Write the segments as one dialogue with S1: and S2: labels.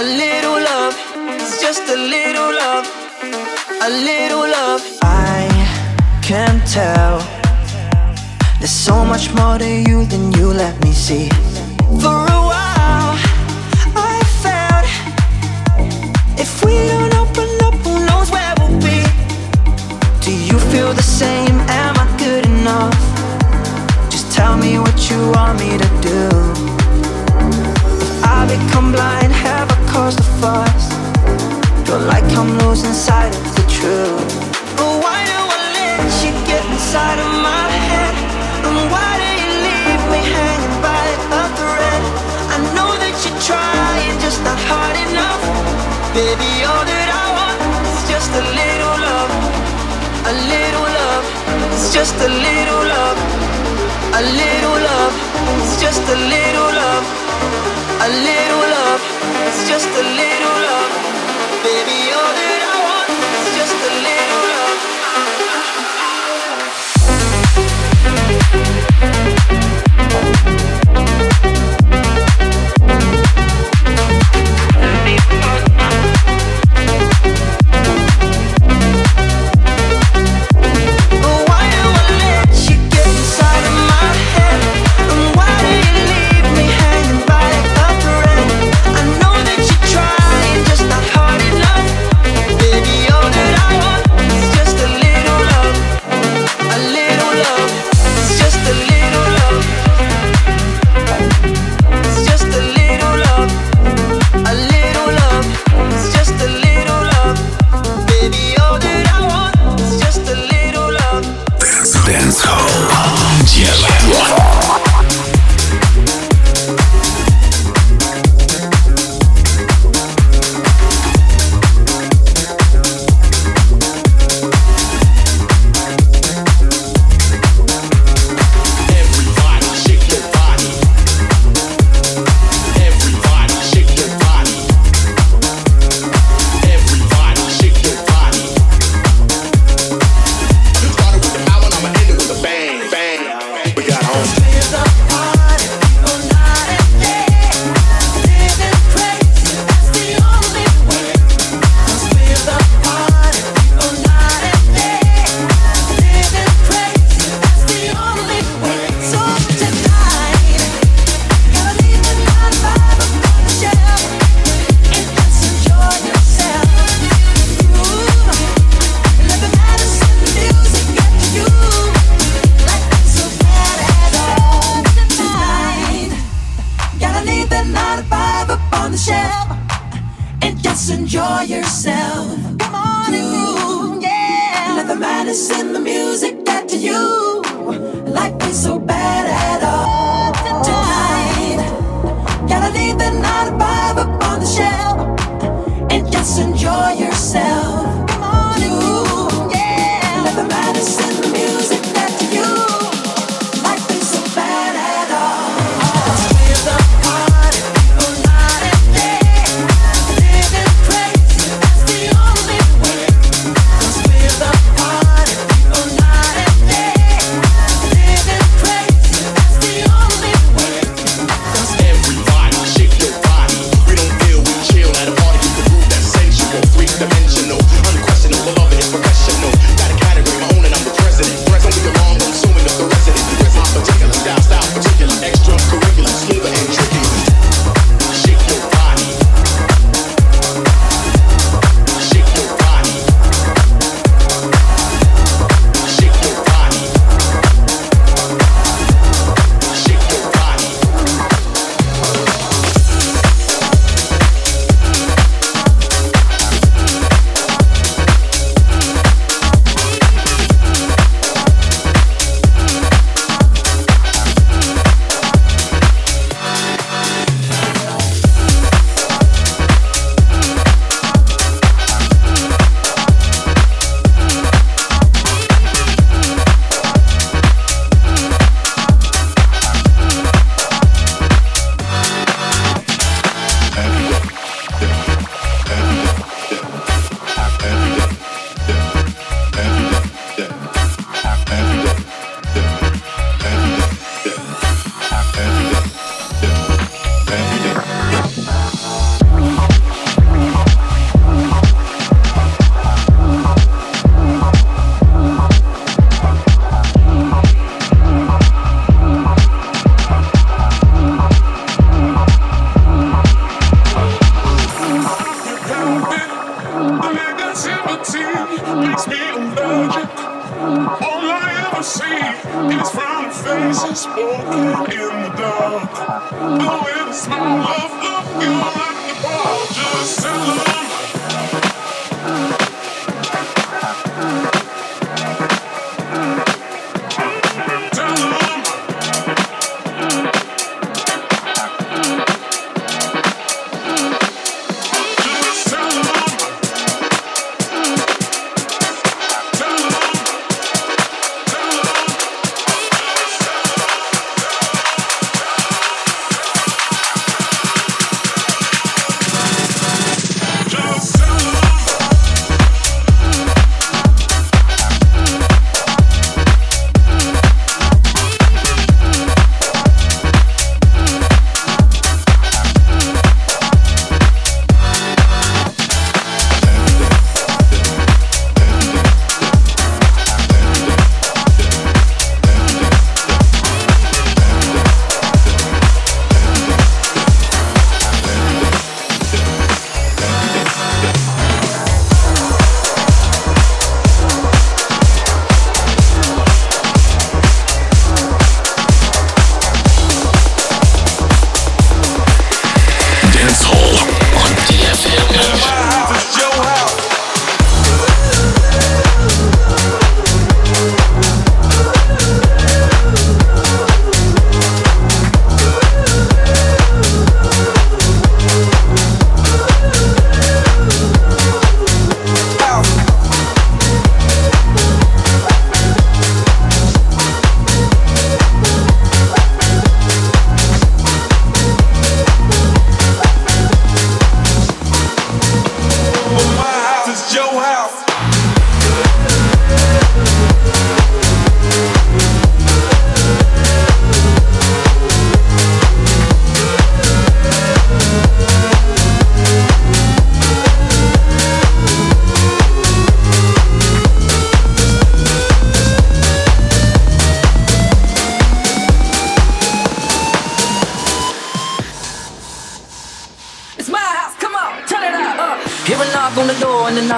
S1: A little love, it's just a little love, a little love.
S2: I can tell there's so much more to you than you let me see.
S1: For a while, I felt if we don't open up, who knows where we'll be? Do you feel the same? Am I good enough? Just tell me what you want me to do. I become blind, have Cause the fuss. Feel like I'm losing sight of the truth. But why do I let you get inside of my head? And why do you leave me hanging by a thread? I know that you're trying, just not hard enough. Baby, all that I want is just a little love, a little love. It's just a little love. A little love, it's just a little love. A little love, it's just a little love. Baby, you're that
S3: Dance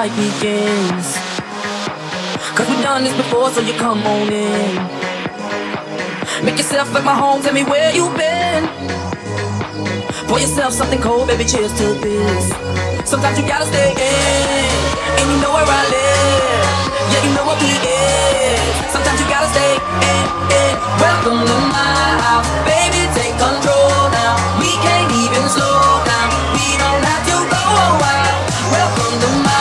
S4: night begins. Cause we've done this before, so you come on in. Make yourself at my home, tell me where you've been. Pour yourself something cold, baby, cheers to this. Sometimes you gotta stay in, and you know where I live. Yeah, you know what we is. Sometimes you gotta stay in, in. Welcome to my house, baby, take control now. We can't even slow down. We don't have to go wild. Welcome to my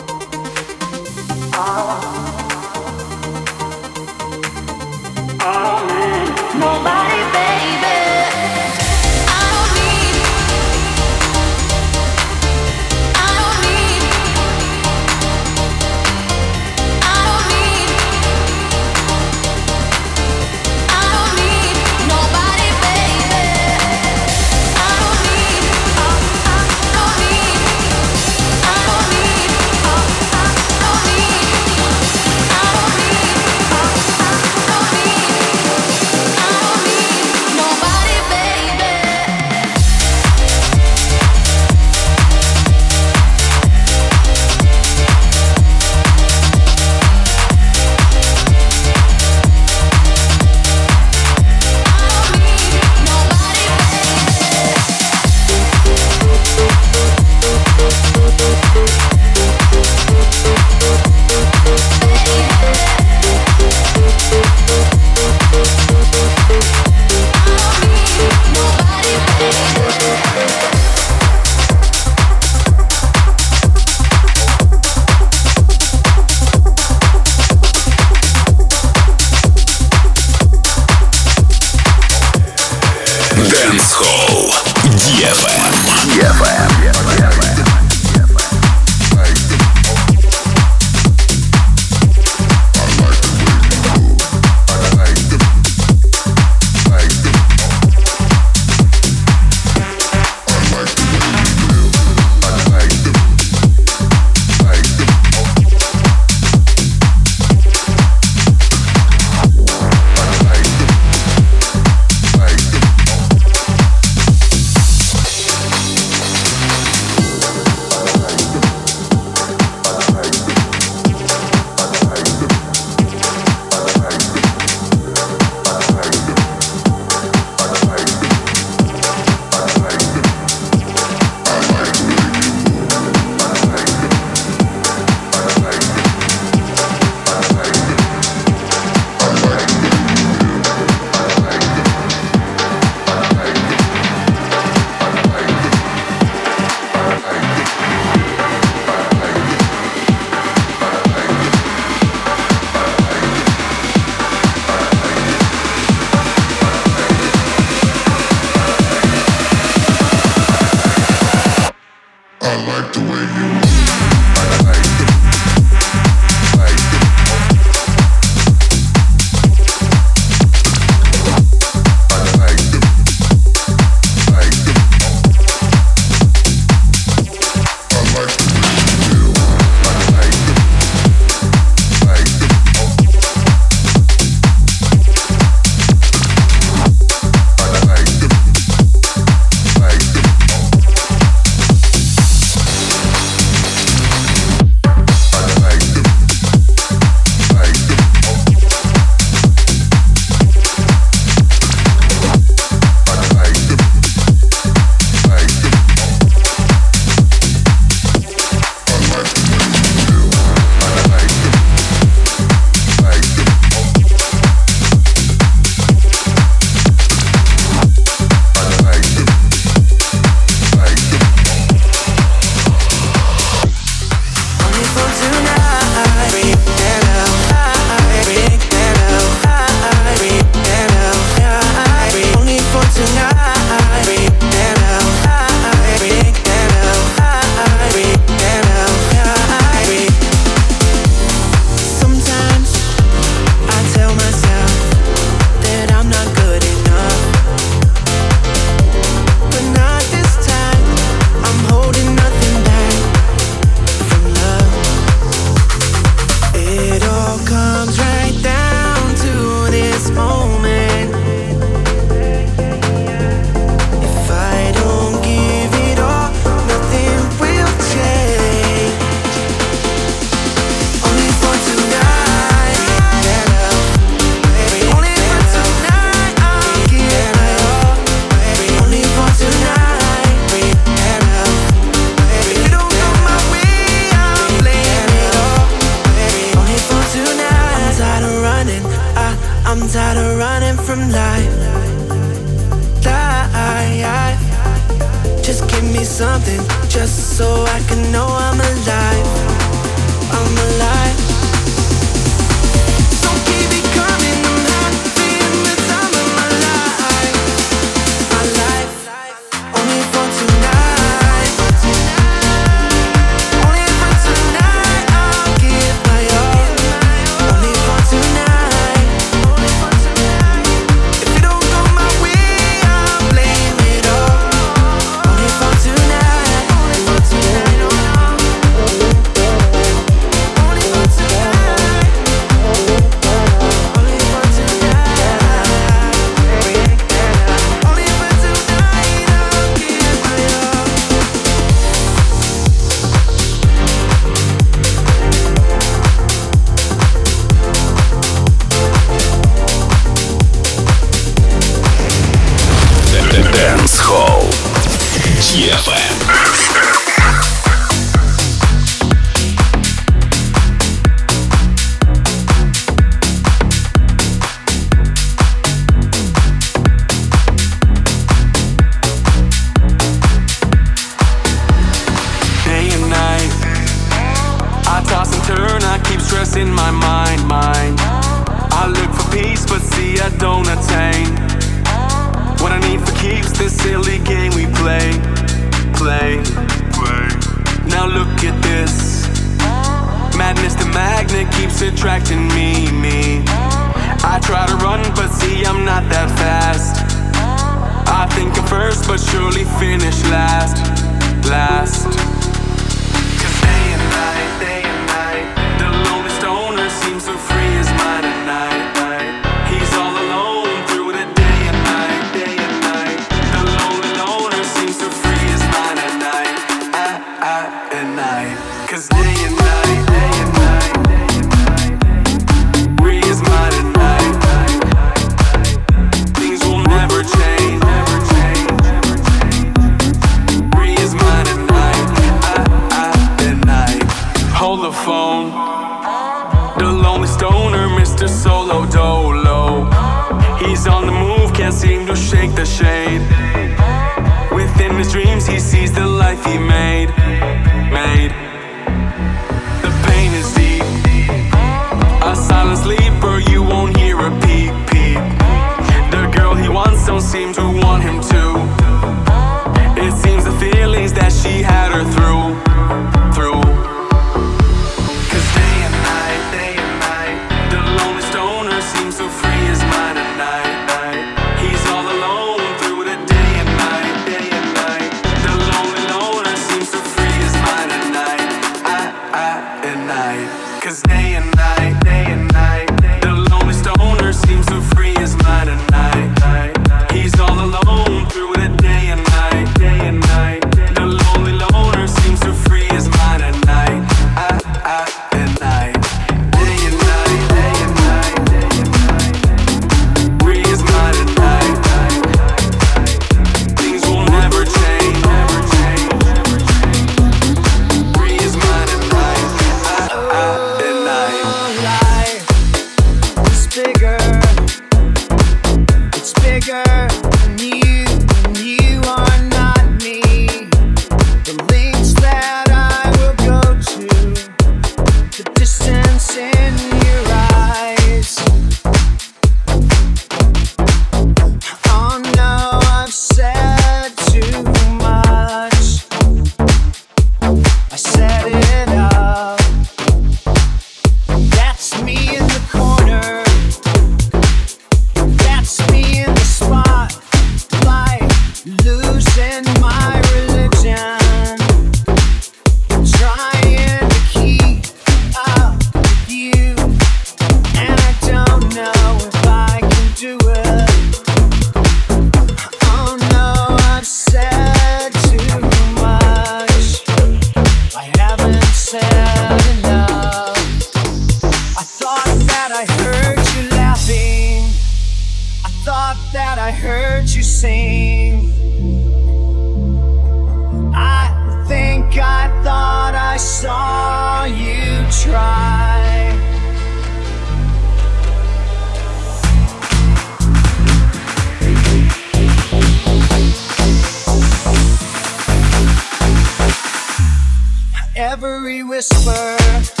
S5: every whisper.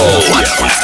S3: Show.